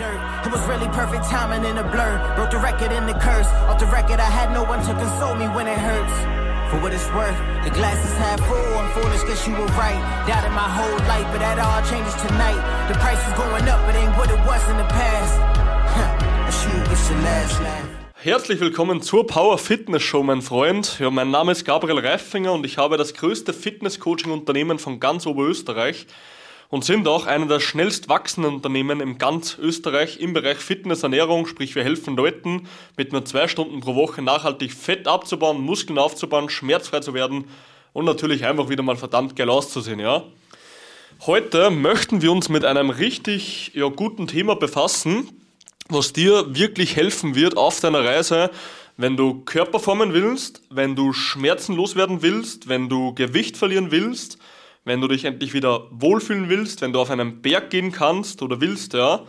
dirt. It was really perfect timing in a blur. Broke the record in the curse. Off the record, I had no one to console me when it hurts. For what it's worth, the glass is half full. I'm foolish, guess you were right. Doubted my whole life, but that all changes tonight. The price is going up, it ain't what it was in the past. Herzlich willkommen zur Power Fitness Show, mein Freund. Ja, mein Name ist Gabriel Reifinger und ich habe das größte Fitness-Coaching-Unternehmen von ganz Oberösterreich und sind auch einer der schnellst wachsenden Unternehmen in ganz Österreich im Bereich Fitness, Ernährung, sprich wir helfen Leuten mit nur zwei Stunden pro Woche nachhaltig Fett abzubauen, Muskeln aufzubauen, schmerzfrei zu werden und natürlich einfach wieder mal verdammt geil auszusehen, ja. Heute möchten wir uns mit einem richtig ja, guten Thema befassen, was dir wirklich helfen wird auf deiner Reise, wenn du Körper formen willst, wenn du Schmerzen loswerden willst, wenn du Gewicht verlieren willst, wenn du dich endlich wieder wohlfühlen willst, wenn du auf einen Berg gehen kannst oder willst, ja.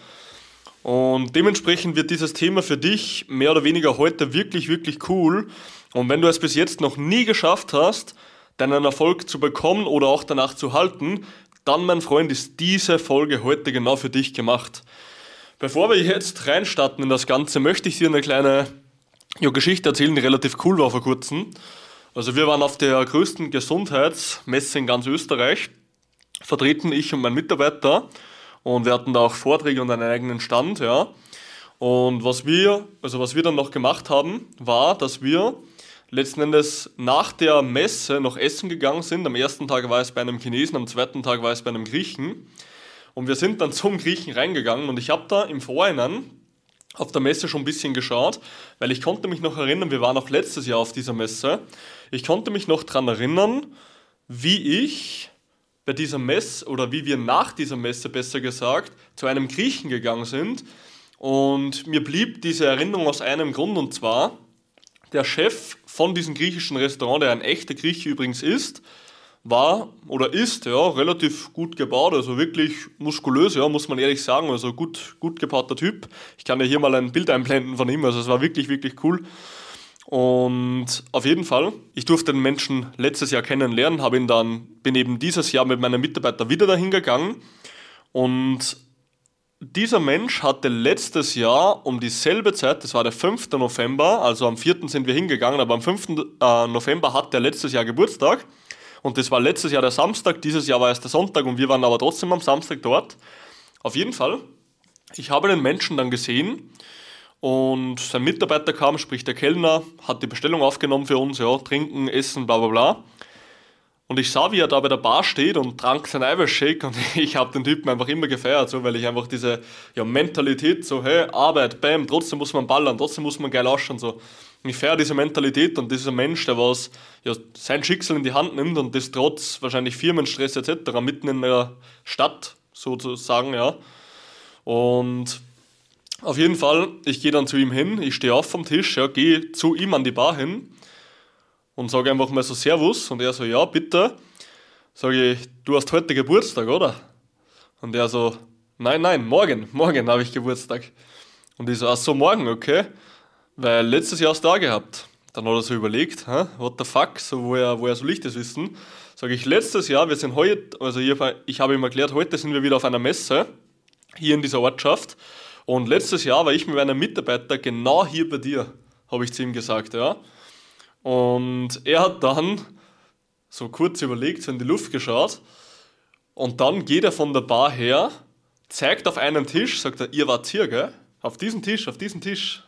Und dementsprechend wird dieses Thema für dich mehr oder weniger heute wirklich, wirklich cool. Und wenn du es bis jetzt noch nie geschafft hast, deinen Erfolg zu bekommen oder auch danach zu halten, dann, mein Freund, ist diese Folge heute genau für dich gemacht. Bevor wir jetzt reinstarten in das Ganze, möchte ich dir eine kleine Geschichte erzählen, die relativ cool war vor kurzem. Also wir waren auf der größten Gesundheitsmesse in ganz Österreich, vertreten ich und mein Mitarbeiter und wir hatten da auch Vorträge und einen eigenen Stand, ja. Und was wir, also was wir dann noch gemacht haben, war, dass wir letzten Endes nach der Messe noch essen gegangen sind. Am ersten Tag war es bei einem Chinesen, am zweiten Tag war es bei einem Griechen. Und wir sind dann zum Griechen reingegangen und ich habe da im Vorhinein auf der Messe schon ein bisschen geschaut, weil ich konnte mich noch erinnern, wir waren auch letztes Jahr auf dieser Messe, ich konnte mich noch daran erinnern, wie ich bei dieser Messe oder wie wir nach dieser Messe besser gesagt zu einem Griechen gegangen sind und mir blieb diese Erinnerung aus einem Grund und zwar der Chef von diesem griechischen Restaurant, der ein echter Grieche übrigens ist, war oder ist ja relativ gut gebaut, also wirklich muskulös, ja, muss man ehrlich sagen, also gut, gut gebauter Typ. Ich kann ja hier mal ein Bild einblenden von ihm, also es war wirklich, wirklich cool. Und auf jeden Fall, ich durfte den Menschen letztes Jahr kennenlernen, habe ihn dann, bin eben dieses Jahr mit meinem Mitarbeiter wieder dahin gegangen und dieser Mensch hatte letztes Jahr um dieselbe Zeit, das war der 5. November, also am 4. sind wir hingegangen, aber am 5. Äh, November hat er letztes Jahr Geburtstag und das war letztes Jahr der Samstag, dieses Jahr war es der Sonntag und wir waren aber trotzdem am Samstag dort. Auf jeden Fall, ich habe den Menschen dann gesehen und sein Mitarbeiter kam, sprich der Kellner, hat die Bestellung aufgenommen für uns, ja, trinken, essen, bla bla bla. Und ich sah, wie er da bei der Bar steht und trank seinen Eiweißshake und ich habe den Typen einfach immer gefeiert, so, weil ich einfach diese ja, Mentalität, so hey, Arbeit, bam, trotzdem muss man ballern, trotzdem muss man geil ausschauen, so ich feiere diese Mentalität und dieser Mensch, der was ja, sein Schicksal in die Hand nimmt und das trotz wahrscheinlich Firmenstress etc. mitten in der Stadt sozusagen, ja. Und auf jeden Fall, ich gehe dann zu ihm hin, ich stehe auf vom Tisch, ja, gehe zu ihm an die Bar hin und sage einfach mal so Servus und er so, ja, bitte. Sage ich, du hast heute Geburtstag, oder? Und er so, nein, nein, morgen, morgen habe ich Geburtstag. Und ich so, ach so, morgen, okay. Weil letztes Jahr hast du da gehabt. Dann hat er so überlegt, Hä? what the fuck, so woher, woher soll ich das wissen? Sage ich, letztes Jahr, wir sind heute, also ich, ich habe ihm erklärt, heute sind wir wieder auf einer Messe, hier in dieser Ortschaft. Und letztes Jahr war ich mit meinem Mitarbeiter genau hier bei dir, habe ich zu ihm gesagt, ja. Und er hat dann so kurz überlegt, so in die Luft geschaut und dann geht er von der Bar her, zeigt auf einen Tisch, sagt er, ihr wart hier, gell? auf diesen Tisch, auf diesen Tisch.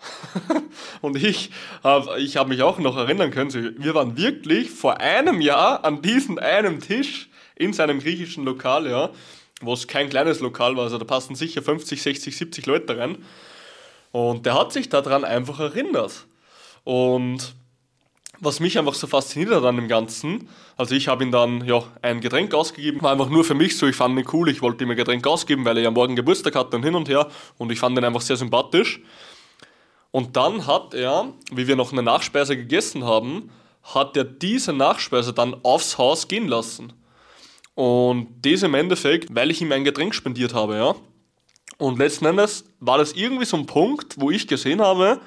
und ich habe ich hab mich auch noch erinnern können, wir waren wirklich vor einem Jahr an diesem einen Tisch in seinem griechischen Lokal, ja, wo es kein kleines Lokal war, also da passen sicher 50, 60, 70 Leute rein. Und der hat sich daran einfach erinnert. Und was mich einfach so fasziniert hat an dem Ganzen, also ich habe ihm dann ja ein Getränk ausgegeben, war einfach nur für mich so, ich fand ihn cool, ich wollte ihm ein Getränk ausgeben, weil er ja morgen Geburtstag hatte und hin und her und ich fand ihn einfach sehr sympathisch. Und dann hat er, wie wir noch eine Nachspeise gegessen haben, hat er diese Nachspeise dann aufs Haus gehen lassen. Und das im Endeffekt, weil ich ihm ein Getränk spendiert habe, ja. Und letzten Endes war das irgendwie so ein Punkt, wo ich gesehen habe,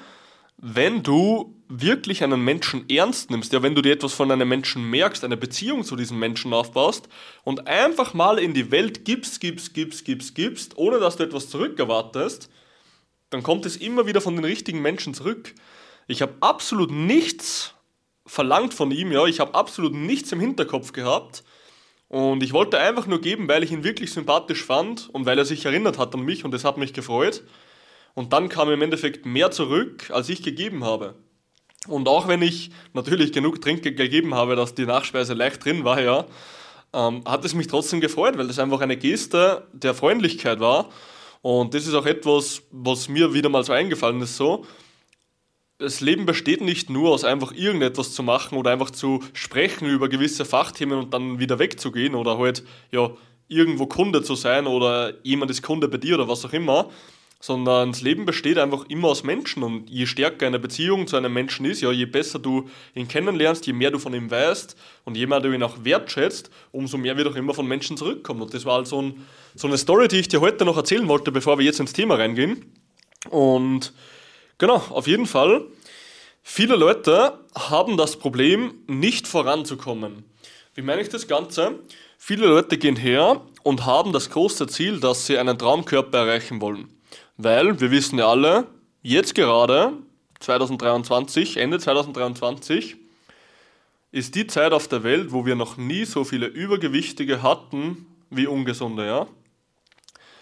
wenn du wirklich einen Menschen ernst nimmst, ja, wenn du dir etwas von einem Menschen merkst, eine Beziehung zu diesem Menschen aufbaust und einfach mal in die Welt gibst, gibst, gibst, gibst, gibst, ohne dass du etwas zurückerwartest, dann kommt es immer wieder von den richtigen Menschen zurück. Ich habe absolut nichts verlangt von ihm, ja, ich habe absolut nichts im Hinterkopf gehabt. Und ich wollte einfach nur geben, weil ich ihn wirklich sympathisch fand und weil er sich erinnert hat an mich und das hat mich gefreut. Und dann kam im Endeffekt mehr zurück, als ich gegeben habe. Und auch wenn ich natürlich genug Trinkgeld gegeben habe, dass die Nachspeise leicht drin war, ja, ähm, hat es mich trotzdem gefreut, weil das einfach eine Geste der Freundlichkeit war. Und das ist auch etwas, was mir wieder mal so eingefallen ist so. Das Leben besteht nicht nur aus einfach irgendetwas zu machen oder einfach zu sprechen über gewisse Fachthemen und dann wieder wegzugehen oder halt ja irgendwo Kunde zu sein oder jemand ist Kunde bei dir oder was auch immer, sondern das Leben besteht einfach immer aus Menschen und je stärker eine Beziehung zu einem Menschen ist, ja, je besser du ihn kennenlernst, je mehr du von ihm weißt und je mehr du ihn auch wertschätzt, umso mehr wird auch immer von Menschen zurückkommen. Und das war halt so, ein, so eine Story, die ich dir heute noch erzählen wollte, bevor wir jetzt ins Thema reingehen. Und genau, auf jeden Fall, viele Leute haben das Problem, nicht voranzukommen. Wie meine ich das Ganze? Viele Leute gehen her und haben das große Ziel, dass sie einen Traumkörper erreichen wollen. Weil wir wissen ja alle, jetzt gerade, 2023, Ende 2023, ist die Zeit auf der Welt, wo wir noch nie so viele Übergewichtige hatten wie ungesunde, ja?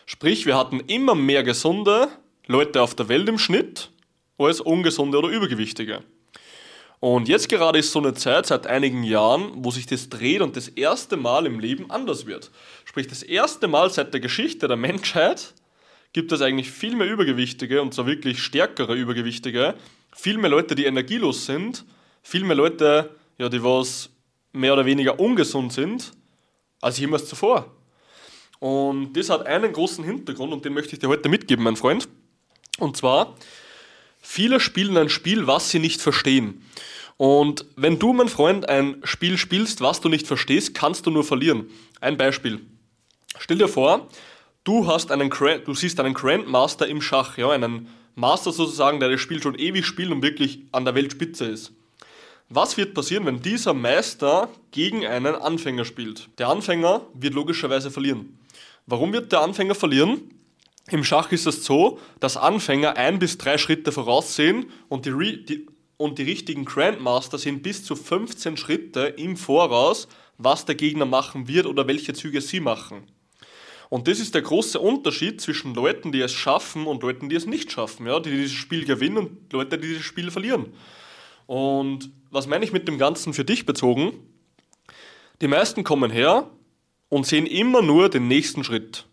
Sprich, wir hatten immer mehr gesunde Leute auf der Welt im Schnitt als ungesunde oder Übergewichtige. Und jetzt gerade ist so eine Zeit seit einigen Jahren, wo sich das dreht und das erste Mal im Leben anders wird. Sprich, das erste Mal seit der Geschichte der Menschheit gibt es eigentlich viel mehr Übergewichtige und zwar wirklich stärkere Übergewichtige, viel mehr Leute, die energielos sind, viel mehr Leute, ja, die was mehr oder weniger ungesund sind, als jemals zuvor. Und das hat einen großen Hintergrund und den möchte ich dir heute mitgeben, mein Freund. Und zwar, viele spielen ein Spiel, was sie nicht verstehen. Und wenn du, mein Freund, ein Spiel spielst, was du nicht verstehst, kannst du nur verlieren. Ein Beispiel. Stell dir vor, du hast einen du siehst einen Grandmaster im Schach, ja, einen Master sozusagen, der das Spiel schon ewig spielt und wirklich an der Weltspitze ist. Was wird passieren, wenn dieser Meister gegen einen Anfänger spielt? Der Anfänger wird logischerweise verlieren. Warum wird der Anfänger verlieren? Im Schach ist es so, dass Anfänger ein bis drei Schritte voraussehen und die, die, und die richtigen Grandmaster sind bis zu 15 Schritte im Voraus, was der Gegner machen wird oder welche Züge sie machen. Und das ist der große Unterschied zwischen Leuten, die es schaffen und Leuten, die es nicht schaffen, ja, die dieses Spiel gewinnen und Leute, die dieses Spiel verlieren. Und was meine ich mit dem Ganzen für dich bezogen? Die meisten kommen her und sehen immer nur den nächsten Schritt.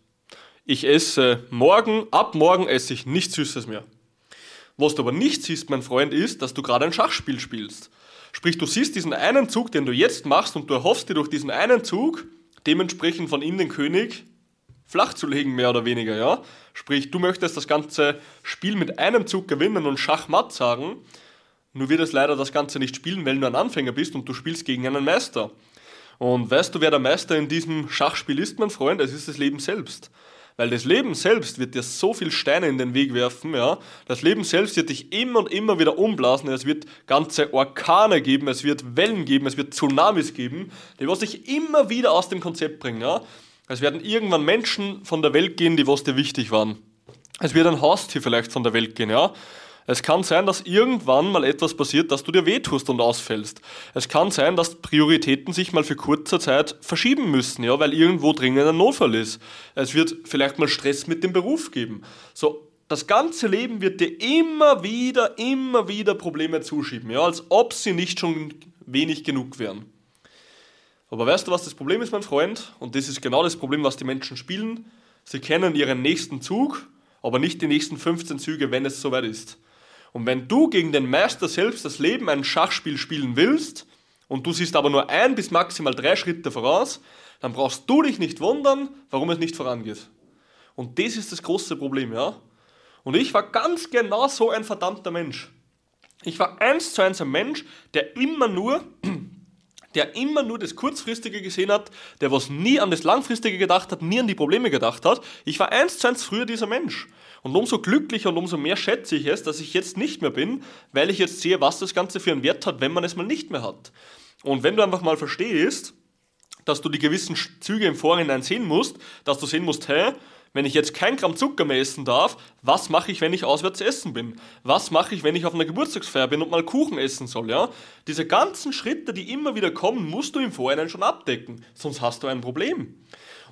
Ich esse morgen, ab morgen esse ich nichts Süßes mehr. Was du aber nicht siehst, mein Freund, ist, dass du gerade ein Schachspiel spielst. Sprich, du siehst diesen einen Zug, den du jetzt machst und du erhoffst dir durch diesen einen Zug dementsprechend von ihm den König flach zu legen, mehr oder weniger, ja. Sprich, du möchtest das ganze Spiel mit einem Zug gewinnen und Schachmatt sagen, nur wird es leider das Ganze nicht spielen, weil du ein Anfänger bist und du spielst gegen einen Meister. Und weißt du, wer der Meister in diesem Schachspiel ist, mein Freund? Es ist das Leben selbst. Weil das Leben selbst wird dir so viel Steine in den Weg werfen, ja. Das Leben selbst wird dich immer und immer wieder umblasen. Es wird ganze Orkane geben, es wird Wellen geben, es wird Tsunamis geben, die was dich immer wieder aus dem Konzept bringen, ja. Es werden irgendwann Menschen von der Welt gehen, die was dir wichtig waren. Es wird ein Haustier vielleicht von der Welt gehen, ja. Es kann sein, dass irgendwann mal etwas passiert, dass du dir wehtust und ausfällst. Es kann sein, dass Prioritäten sich mal für kurze Zeit verschieben müssen, ja, weil irgendwo dringend ein Notfall ist. Es wird vielleicht mal Stress mit dem Beruf geben. So, das ganze Leben wird dir immer wieder, immer wieder Probleme zuschieben, ja, als ob sie nicht schon wenig genug wären. Aber weißt du, was das Problem ist, mein Freund? Und das ist genau das Problem, was die Menschen spielen. Sie kennen ihren nächsten Zug, aber nicht die nächsten 15 Züge, wenn es soweit ist. Und wenn du gegen den Meister selbst das Leben ein Schachspiel spielen willst und du siehst aber nur ein bis maximal drei Schritte voraus, dann brauchst du dich nicht wundern, warum es nicht vorangeht. Und das ist das große Problem, ja? Und ich war ganz genau so ein verdammter Mensch. Ich war eins zu eins ein Mensch, der immer nur der immer nur das Kurzfristige gesehen hat, der was nie an das Langfristige gedacht hat, nie an die Probleme gedacht hat. Ich war eins zu eins früher dieser Mensch. Und umso glücklicher und umso mehr schätze ich es, dass ich jetzt nicht mehr bin, weil ich jetzt sehe, was das Ganze für einen Wert hat, wenn man es mal nicht mehr hat. Und wenn du einfach mal verstehst, dass du die gewissen Züge im Vorhinein sehen musst, dass du sehen musst, hey, Wenn ich jetzt kein Gramm Zucker mehr essen darf, was mache ich, wenn ich auswärts essen bin? Was mache ich, wenn ich auf einer Geburtstagsfeier bin und mal Kuchen essen soll, ja? Diese ganzen Schritte, die immer wieder kommen, musst du im Vorhinein schon abdecken, sonst hast du ein Problem.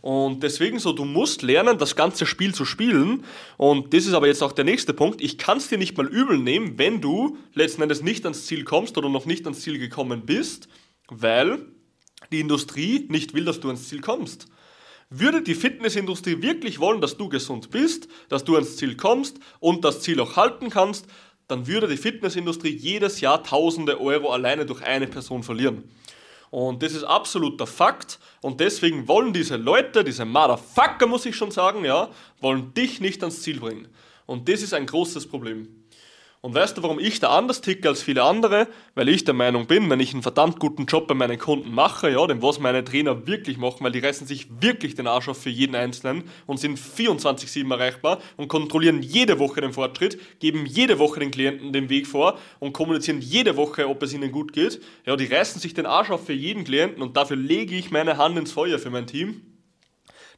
Und deswegen so, du musst lernen, das ganze Spiel zu spielen. Und das ist aber jetzt auch der nächste Punkt. Ich kann es dir nicht mal übel nehmen, wenn du letzten Endes nicht ans Ziel kommst oder noch nicht ans Ziel gekommen bist, weil die Industrie nicht will, dass du ans Ziel kommst. Würde die Fitnessindustrie wirklich wollen, dass du gesund bist, dass du ans Ziel kommst und das Ziel auch halten kannst, dann würde die Fitnessindustrie jedes Jahr tausende Euro alleine durch eine Person verlieren. Und das ist absoluter Fakt. Und deswegen wollen diese Leute, diese Motherfucker, muss ich schon sagen, ja, wollen dich nicht ans Ziel bringen. Und das ist ein großes Problem. Und weißt du, warum ich da anders ticke als viele andere? Weil ich der Meinung bin, wenn ich einen verdammt guten Job bei meinen Kunden mache, ja, dem was meine Trainer wirklich machen, weil die reißen sich wirklich den Arsch auf für jeden Einzelnen und sind 24-7 erreichbar und kontrollieren jede Woche den Fortschritt, geben jede Woche den Klienten den Weg vor und kommunizieren jede Woche, ob es ihnen gut geht. Ja, die reißen sich den Arsch auf für jeden Klienten und dafür lege ich meine Hand ins Feuer für mein Team,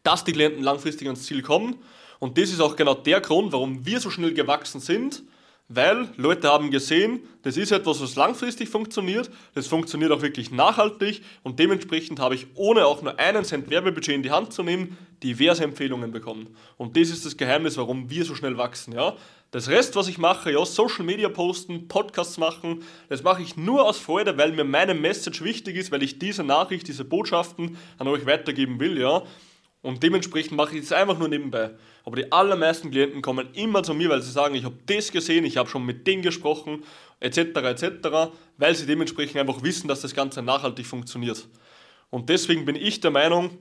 dass die Klienten langfristig ans Ziel kommen. Und das ist auch genau der Grund, warum wir so schnell gewachsen sind weil Leute haben gesehen, das ist etwas, was langfristig funktioniert, das funktioniert auch wirklich nachhaltig und dementsprechend habe ich, ohne auch nur einen Cent Werbebudget in die Hand zu nehmen, diverse Empfehlungen bekommen. Und das ist das Geheimnis, warum wir so schnell wachsen. Ja? Das Rest, was ich mache, ja, Social Media posten, Podcasts machen, das mache ich nur aus Freude, weil mir meine Message wichtig ist, weil ich diese Nachricht, diese Botschaften an euch weitergeben will, ja. Und dementsprechend mache ich das einfach nur nebenbei. Aber die allermeisten Klienten kommen immer zu mir, weil sie sagen, ich habe das gesehen, ich habe schon mit denen gesprochen, etc., etc., weil sie dementsprechend einfach wissen, dass das Ganze nachhaltig funktioniert. Und deswegen bin ich der Meinung,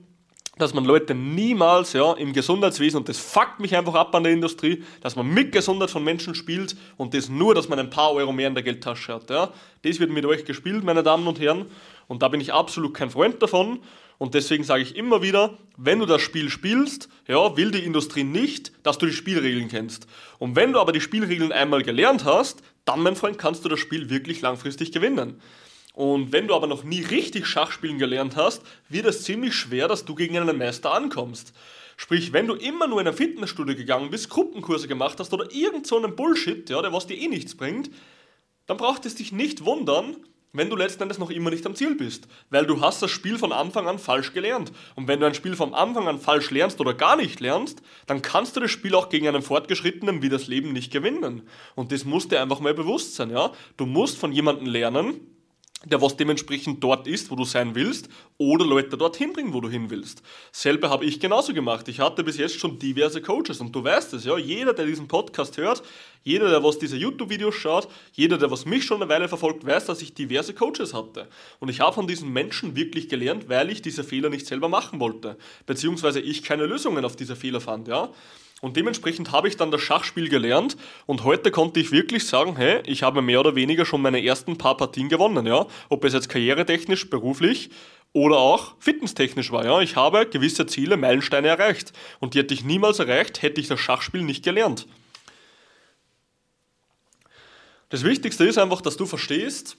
dass man Leute niemals ja, im Gesundheitswesen, und das fuckt mich einfach ab an der Industrie, dass man mit Gesundheit von Menschen spielt und das nur, dass man ein paar Euro mehr in der Geldtasche hat. Ja. Das wird mit euch gespielt, meine Damen und Herren, und da bin ich absolut kein Freund davon. Und deswegen sage ich immer wieder, wenn du das Spiel spielst, ja, will die Industrie nicht, dass du die Spielregeln kennst. Und wenn du aber die Spielregeln einmal gelernt hast, dann, mein Freund, kannst du das Spiel wirklich langfristig gewinnen. Und wenn du aber noch nie richtig Schachspielen gelernt hast, wird es ziemlich schwer, dass du gegen einen Meister ankommst. Sprich, wenn du immer nur in ein Fitnessstudio gegangen bist, Gruppenkurse gemacht hast oder irgend so einen Bullshit, ja, der was dir eh nichts bringt, dann braucht es dich nicht wundern, wenn du letzten Endes noch immer nicht am Ziel bist. Weil du hast das Spiel von Anfang an falsch gelernt. Und wenn du ein Spiel von Anfang an falsch lernst oder gar nicht lernst, dann kannst du das Spiel auch gegen einen Fortgeschrittenen wie das Leben nicht gewinnen. Und das muss dir einfach mal bewusst sein, ja. Du musst von jemandem lernen, der was dementsprechend dort ist, wo du sein willst, oder Leute dorthin bringen, wo du hin willst. Selber habe ich genauso gemacht. Ich hatte bis jetzt schon diverse Coaches und du weißt es, ja, jeder, der diesen Podcast hört, jeder, der was diese YouTube-Videos schaut, jeder, der was mich schon eine Weile verfolgt, weiß, dass ich diverse Coaches hatte. Und ich habe von diesen Menschen wirklich gelernt, weil ich diese Fehler nicht selber machen wollte, beziehungsweise ich keine Lösungen auf diese Fehler fand, ja. Und dementsprechend habe ich dann das Schachspiel gelernt und heute konnte ich wirklich sagen, hey, ich habe mehr oder weniger schon meine ersten paar Partien gewonnen, ja. Ob es jetzt karrieretechnisch, beruflich oder auch fitnesstechnisch war, ja. Ich habe gewisse Ziele, Meilensteine erreicht und die hätte ich niemals erreicht, hätte ich das Schachspiel nicht gelernt. Das Wichtigste ist einfach, dass du verstehst,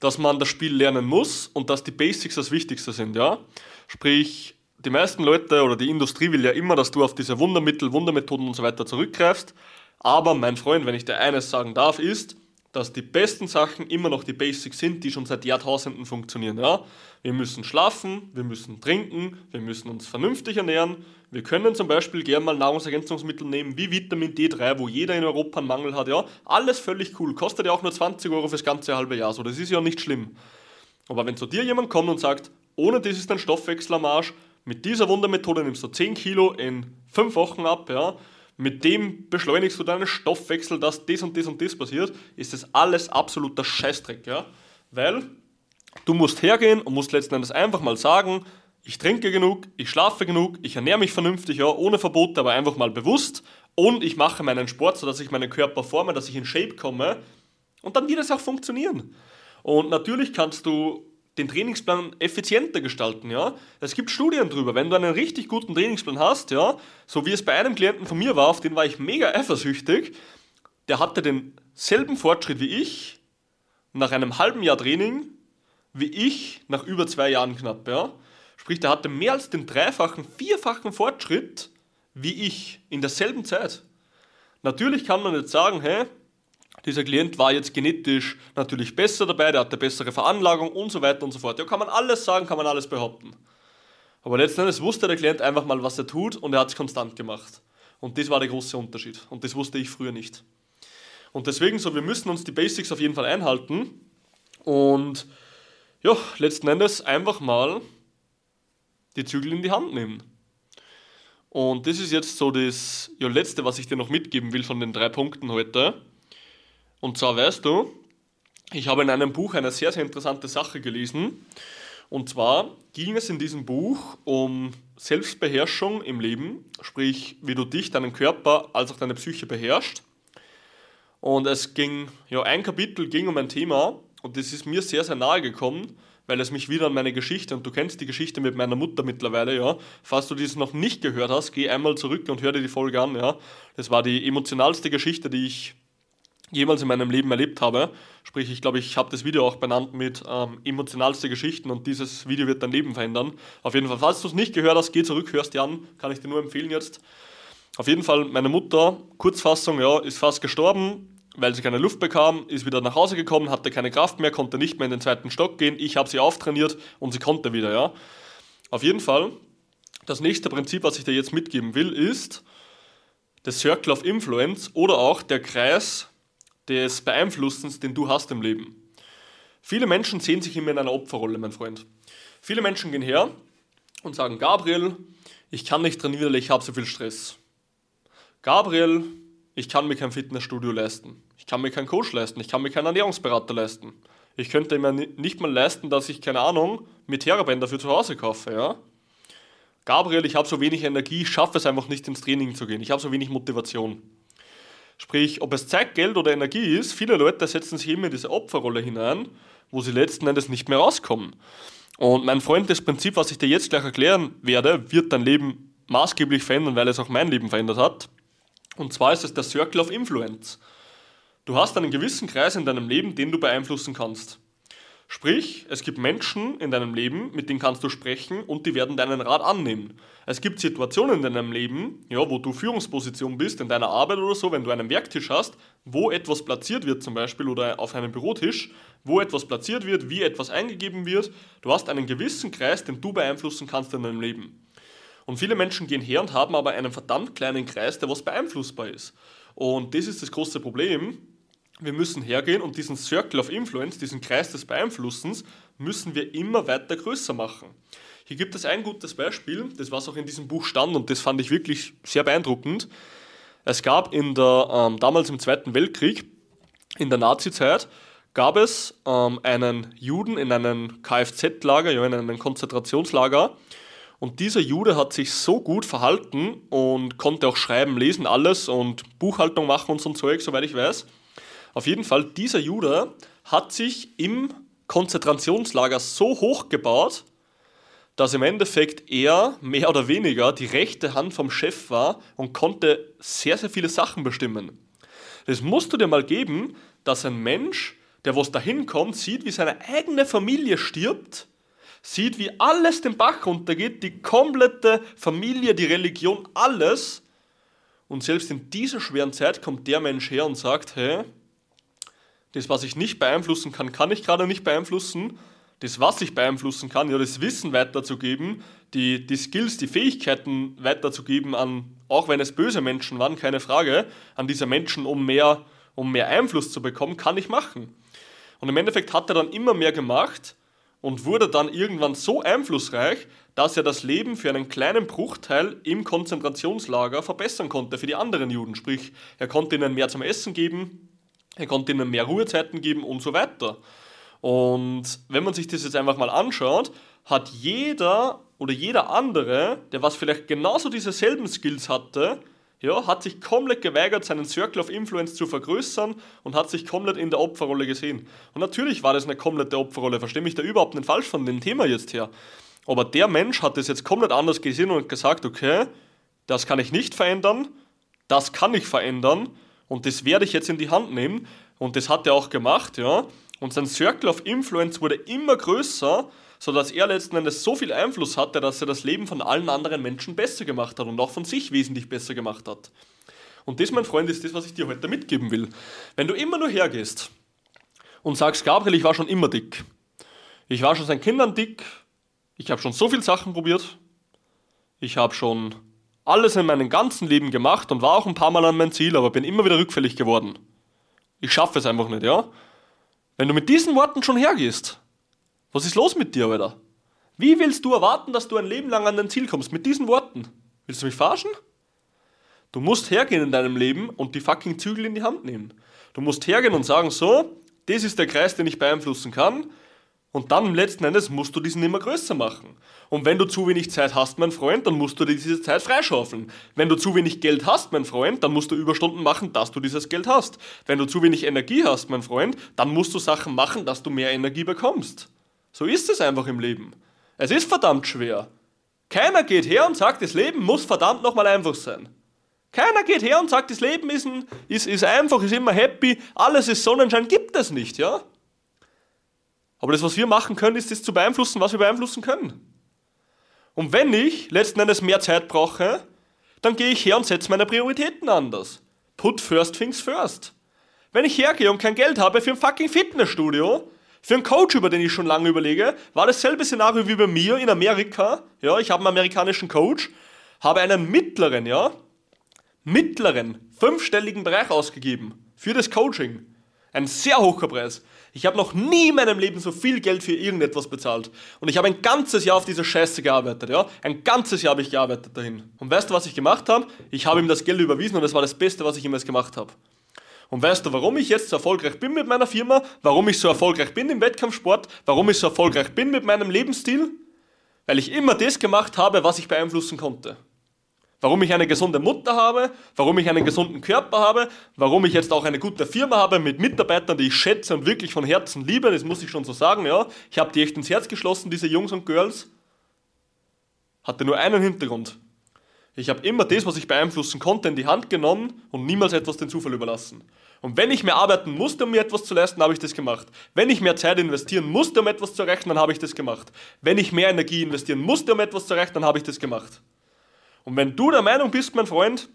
dass man das Spiel lernen muss und dass die Basics das Wichtigste sind, ja. Sprich, die meisten Leute oder die Industrie will ja immer, dass du auf diese Wundermittel, Wundermethoden und so weiter zurückgreifst. Aber mein Freund, wenn ich dir eines sagen darf, ist, dass die besten Sachen immer noch die Basics sind, die schon seit Jahrtausenden funktionieren. Ja? Wir müssen schlafen, wir müssen trinken, wir müssen uns vernünftig ernähren. Wir können zum Beispiel gerne mal Nahrungsergänzungsmittel nehmen wie Vitamin D3, wo jeder in Europa einen Mangel hat. Ja? Alles völlig cool, kostet ja auch nur 20 Euro fürs ganze halbe Jahr. So, das ist ja nicht schlimm. Aber wenn zu dir jemand kommt und sagt, ohne das ist dein Stoffwechsel am Arsch, mit dieser Wundermethode nimmst du 10 Kilo in 5 Wochen ab, ja. Mit dem beschleunigst du deinen Stoffwechsel, dass das und das und das passiert, ist das alles absoluter Scheißdreck, ja. Weil du musst hergehen und musst letzten Endes einfach mal sagen, ich trinke genug, ich schlafe genug, ich ernähre mich vernünftig, ja, ohne Verbote, aber einfach mal bewusst und ich mache meinen Sport, sodass ich meinen Körper forme, dass ich in Shape komme und dann wird es auch funktionieren. Und natürlich kannst du den Trainingsplan effizienter gestalten, ja. Es gibt Studien drüber, wenn du einen richtig guten Trainingsplan hast, ja, so wie es bei einem Klienten von mir war, auf den war ich mega eifersüchtig, der hatte denselben Fortschritt wie ich nach einem halben Jahr Training, wie ich nach über zwei Jahren knapp, ja. Sprich, der hatte mehr als den dreifachen, vierfachen Fortschritt wie ich in derselben Zeit. Natürlich kann man jetzt sagen, hey, dieser Klient war jetzt genetisch natürlich besser dabei, der hatte bessere Veranlagung und so weiter und so fort. Ja, kann man alles sagen, kann man alles behaupten. Aber letzten Endes wusste der Klient einfach mal, was er tut und er hat es konstant gemacht. Und das war der große Unterschied. Und das wusste ich früher nicht. Und deswegen so, wir müssen uns die Basics auf jeden Fall einhalten. Und ja, letzten Endes einfach mal die Zügel in die Hand nehmen. Und das ist jetzt so das ja, Letzte, was ich dir noch mitgeben will von den drei Punkten heute. Und zwar weißt du, ich habe in einem Buch eine sehr, sehr interessante Sache gelesen. Und zwar ging es in diesem Buch um Selbstbeherrschung im Leben, sprich, wie du dich, deinen Körper als auch deine Psyche beherrschst. Und es ging, ja, ein Kapitel ging um ein Thema und das ist mir sehr, sehr nahe gekommen, weil es mich wieder an meine Geschichte, und du kennst die Geschichte mit meiner Mutter mittlerweile, ja. Falls du dies noch nicht gehört hast, geh einmal zurück und hör dir die Folge an, ja. Das war die emotionalste Geschichte, die ich jemals in meinem Leben erlebt habe. Sprich, ich glaube, ich habe das Video auch benannt mit ähm, emotionalste Geschichten und dieses Video wird dein Leben verändern. Auf jeden Fall, falls du es nicht gehört hast, geh zurück, hörst dir an, kann ich dir nur empfehlen jetzt. Auf jeden Fall, meine Mutter, Kurzfassung, ja, ist fast gestorben, weil sie keine Luft bekam, ist wieder nach Hause gekommen, hatte keine Kraft mehr, konnte nicht mehr in den zweiten Stock gehen. Ich habe sie auftrainiert und sie konnte wieder, ja. Auf jeden Fall, das nächste Prinzip, was ich dir jetzt mitgeben will, ist das Circle of Influence oder auch der Kreis des Beeinflussens, den du hast im Leben. Viele Menschen sehen sich immer in einer Opferrolle, mein Freund. Viele Menschen gehen her und sagen, Gabriel, ich kann nicht trainieren, ich habe so viel Stress. Gabriel, ich kann mir kein Fitnessstudio leisten. Ich kann mir keinen Coach leisten. Ich kann mir keinen Ernährungsberater leisten. Ich könnte mir nicht mal leisten, dass ich, keine Ahnung, mit Therabänder für zu Hause kaufe, ja. Gabriel, ich habe so wenig Energie, ich schaffe es einfach nicht ins Training zu gehen. Ich habe so wenig Motivation. Sprich, ob es Zeit, Geld oder Energie ist, viele Leute setzen sich immer in diese Opferrolle hinein, wo sie letzten Endes nicht mehr rauskommen. Und mein Freund, das Prinzip, was ich dir jetzt gleich erklären werde, wird dein Leben maßgeblich verändern, weil es auch mein Leben verändert hat. Und zwar ist es der Circle of Influence. Du hast einen gewissen Kreis in deinem Leben, den du beeinflussen kannst. Sprich, es gibt Menschen in deinem Leben, mit denen kannst du sprechen und die werden deinen Rat annehmen. Es gibt Situationen in deinem Leben, ja, wo du Führungsposition bist, in deiner Arbeit oder so, wenn du einen Werktisch hast, wo etwas platziert wird zum Beispiel oder auf einem Bürotisch, wo etwas platziert wird, wie etwas eingegeben wird. Du hast einen gewissen Kreis, den du beeinflussen kannst in deinem Leben. Und viele Menschen gehen her und haben aber einen verdammt kleinen Kreis, der was beeinflussbar ist. Und das ist das große Problem, wir müssen hergehen und diesen Circle of Influence, diesen Kreis des Beeinflussens, müssen wir immer weiter größer machen. Hier gibt es ein gutes Beispiel, das was auch in diesem Buch stand und das fand ich wirklich sehr beeindruckend. Es gab in der, ähm, damals im Zweiten Weltkrieg, in der Nazizeit, gab es ähm, einen Juden in einem Kfz-Lager, ja, in einem Konzentrationslager. Und dieser Jude hat sich so gut verhalten und konnte auch schreiben, lesen, alles und Buchhaltung machen und so ein Zeug, soweit ich weiß. Auf jeden Fall, dieser Jude hat sich im Konzentrationslager so hoch gebaut, dass im Endeffekt er mehr oder weniger die rechte Hand vom Chef war und konnte sehr, sehr viele Sachen bestimmen. Das musst du dir mal geben, dass ein Mensch, der was dahin kommt, sieht, wie seine eigene Familie stirbt, sieht, wie alles den Bach runtergeht, die komplette Familie, die Religion, alles. Und selbst in dieser schweren Zeit kommt der Mensch her und sagt, hey, das, was ich nicht beeinflussen kann, kann ich gerade nicht beeinflussen. Das, was ich beeinflussen kann, ja, das Wissen weiterzugeben, die, die Skills, die Fähigkeiten weiterzugeben an, auch wenn es böse Menschen waren, keine Frage, an diese Menschen, um mehr, um mehr Einfluss zu bekommen, kann ich machen. Und im Endeffekt hat er dann immer mehr gemacht und wurde dann irgendwann so einflussreich, dass er das Leben für einen kleinen Bruchteil im Konzentrationslager verbessern konnte für die anderen Juden. Sprich, er konnte ihnen mehr zum Essen geben, er konnte ihnen mehr Ruhezeiten geben und so weiter. Und wenn man sich das jetzt einfach mal anschaut, hat jeder oder jeder andere, der was vielleicht genauso dieselben Skills hatte, ja, hat sich komplett geweigert, seinen Circle of Influence zu vergrößern und hat sich komplett in der Opferrolle gesehen. Und natürlich war das eine komplette Opferrolle, verstehe mich da überhaupt nicht falsch von dem Thema jetzt her. Aber der Mensch hat das jetzt komplett anders gesehen und gesagt, okay, das kann ich nicht verändern, das kann ich verändern und das werde ich jetzt in die Hand nehmen. Und das hat er auch gemacht, ja. Und sein Circle of Influence wurde immer größer, sodass er letzten Endes so viel Einfluss hatte, dass er das Leben von allen anderen Menschen besser gemacht hat und auch von sich wesentlich besser gemacht hat. Und das, mein Freund, ist das, was ich dir heute mitgeben will. Wenn du immer nur hergehst und sagst, Gabriel, ich war schon immer dick. Ich war schon seit Kindern dick. Ich habe schon so viele Sachen probiert. Ich habe schon alles in meinem ganzen Leben gemacht und war auch ein paar Mal an mein Ziel, aber bin immer wieder rückfällig geworden. Ich schaffe es einfach nicht, ja? Wenn du mit diesen Worten schon hergehst, was ist los mit dir, Alter? Wie willst du erwarten, dass du ein Leben lang an dein Ziel kommst mit diesen Worten? Willst du mich verarschen? Du musst hergehen in deinem Leben und die fucking Zügel in die Hand nehmen. Du musst hergehen und sagen, so, das ist der Kreis, den ich beeinflussen kann. Und dann letzten Endes musst du diesen immer größer machen. Und wenn du zu wenig Zeit hast, mein Freund, dann musst du dir diese Zeit freischaufeln. Wenn du zu wenig Geld hast, mein Freund, dann musst du Überstunden machen, dass du dieses Geld hast. Wenn du zu wenig Energie hast, mein Freund, dann musst du Sachen machen, dass du mehr Energie bekommst. So ist es einfach im Leben. Es ist verdammt schwer. Keiner geht her und sagt, das Leben muss verdammt nochmal einfach sein. Keiner geht her und sagt, das Leben ist, ein, ist, ist einfach, ist immer happy, alles ist Sonnenschein. Gibt es nicht, ja? Aber das, was wir machen können, ist das zu beeinflussen, was wir beeinflussen können. Und wenn ich letzten Endes mehr Zeit brauche, dann gehe ich her und setze meine Prioritäten anders. Put first things first. Wenn ich hergehe und kein Geld habe für ein fucking Fitnessstudio, für einen Coach, über den ich schon lange überlege, war dasselbe Szenario wie bei mir in Amerika. Ja, ich habe einen amerikanischen Coach, habe einen mittleren, ja, mittleren, fünfstelligen Bereich ausgegeben für das Coaching. Ein sehr hoher Preis. Ich habe noch nie in meinem Leben so viel Geld für irgendetwas bezahlt. Und ich habe ein ganzes Jahr auf dieser Scheiße gearbeitet, ja? Ein ganzes Jahr habe ich gearbeitet dahin. Und weißt du, was ich gemacht habe? Ich habe ihm das Geld überwiesen und das war das Beste, was ich jemals gemacht habe. Und weißt du, warum ich jetzt so erfolgreich bin mit meiner Firma? Warum ich so erfolgreich bin im Wettkampfsport? Warum ich so erfolgreich bin mit meinem Lebensstil? Weil ich immer das gemacht habe, was ich beeinflussen konnte. Warum ich eine gesunde Mutter habe, warum ich einen gesunden Körper habe, warum ich jetzt auch eine gute Firma habe mit Mitarbeitern, die ich schätze und wirklich von Herzen liebe, das muss ich schon so sagen, ja. Ich habe die echt ins Herz geschlossen, diese Jungs und Girls. Hatte nur einen Hintergrund. Ich habe immer das, was ich beeinflussen konnte, in die Hand genommen und niemals etwas den Zufall überlassen. Und wenn ich mehr arbeiten musste, um mir etwas zu leisten, habe ich das gemacht. Wenn ich mehr Zeit investieren musste, um etwas zu erreichen, dann habe ich das gemacht. Wenn ich mehr Energie investieren musste, um etwas zu erreichen, dann habe ich das gemacht. Und wenn du der Meinung bist, mein Freund,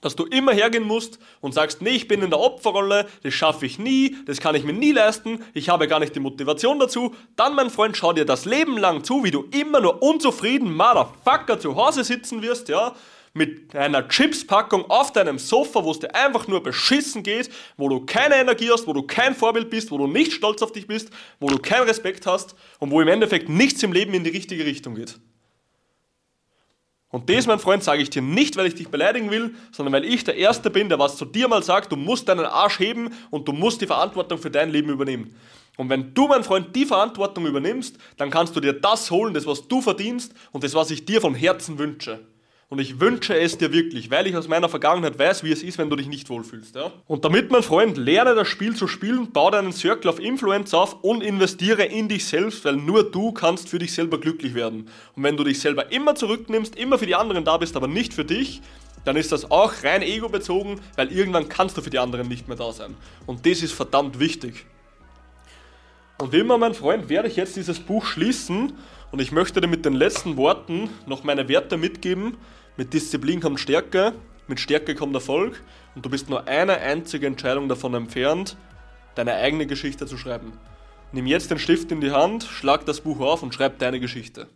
dass du immer hergehen musst und sagst, nee, ich bin in der Opferrolle, das schaffe ich nie, das kann ich mir nie leisten, ich habe gar nicht die Motivation dazu, dann, mein Freund, schau dir das Leben lang zu, wie du immer nur unzufrieden, Motherfucker, zu Hause sitzen wirst, ja, mit einer Chipspackung auf deinem Sofa, wo es dir einfach nur beschissen geht, wo du keine Energie hast, wo du kein Vorbild bist, wo du nicht stolz auf dich bist, wo du keinen Respekt hast und wo im Endeffekt nichts im Leben in die richtige Richtung geht. Und das, mein Freund, sage ich dir nicht, weil ich dich beleidigen will, sondern weil ich der Erste bin, der was zu dir mal sagt, du musst deinen Arsch heben und du musst die Verantwortung für dein Leben übernehmen. Und wenn du, mein Freund, die Verantwortung übernimmst, dann kannst du dir das holen, das, was du verdienst und das, was ich dir von Herzen wünsche. Und ich wünsche es dir wirklich, weil ich aus meiner Vergangenheit weiß, wie es ist, wenn du dich nicht wohlfühlst. Ja? Und damit, mein Freund, lerne das Spiel zu spielen, baue deinen Circle of Influence auf und investiere in dich selbst, weil nur du kannst für dich selber glücklich werden. Und wenn du dich selber immer zurücknimmst, immer für die anderen da bist, aber nicht für dich, dann ist das auch rein ego-bezogen, weil irgendwann kannst du für die anderen nicht mehr da sein. Und das ist verdammt wichtig. Und wie immer, mein Freund, werde ich jetzt dieses Buch schließen und ich möchte dir mit den letzten Worten noch meine Werte mitgeben. Mit Disziplin kommt Stärke, mit Stärke kommt Erfolg und du bist nur eine einzige Entscheidung davon entfernt, deine eigene Geschichte zu schreiben. Nimm jetzt den Stift in die Hand, schlag das Buch auf und schreib deine Geschichte.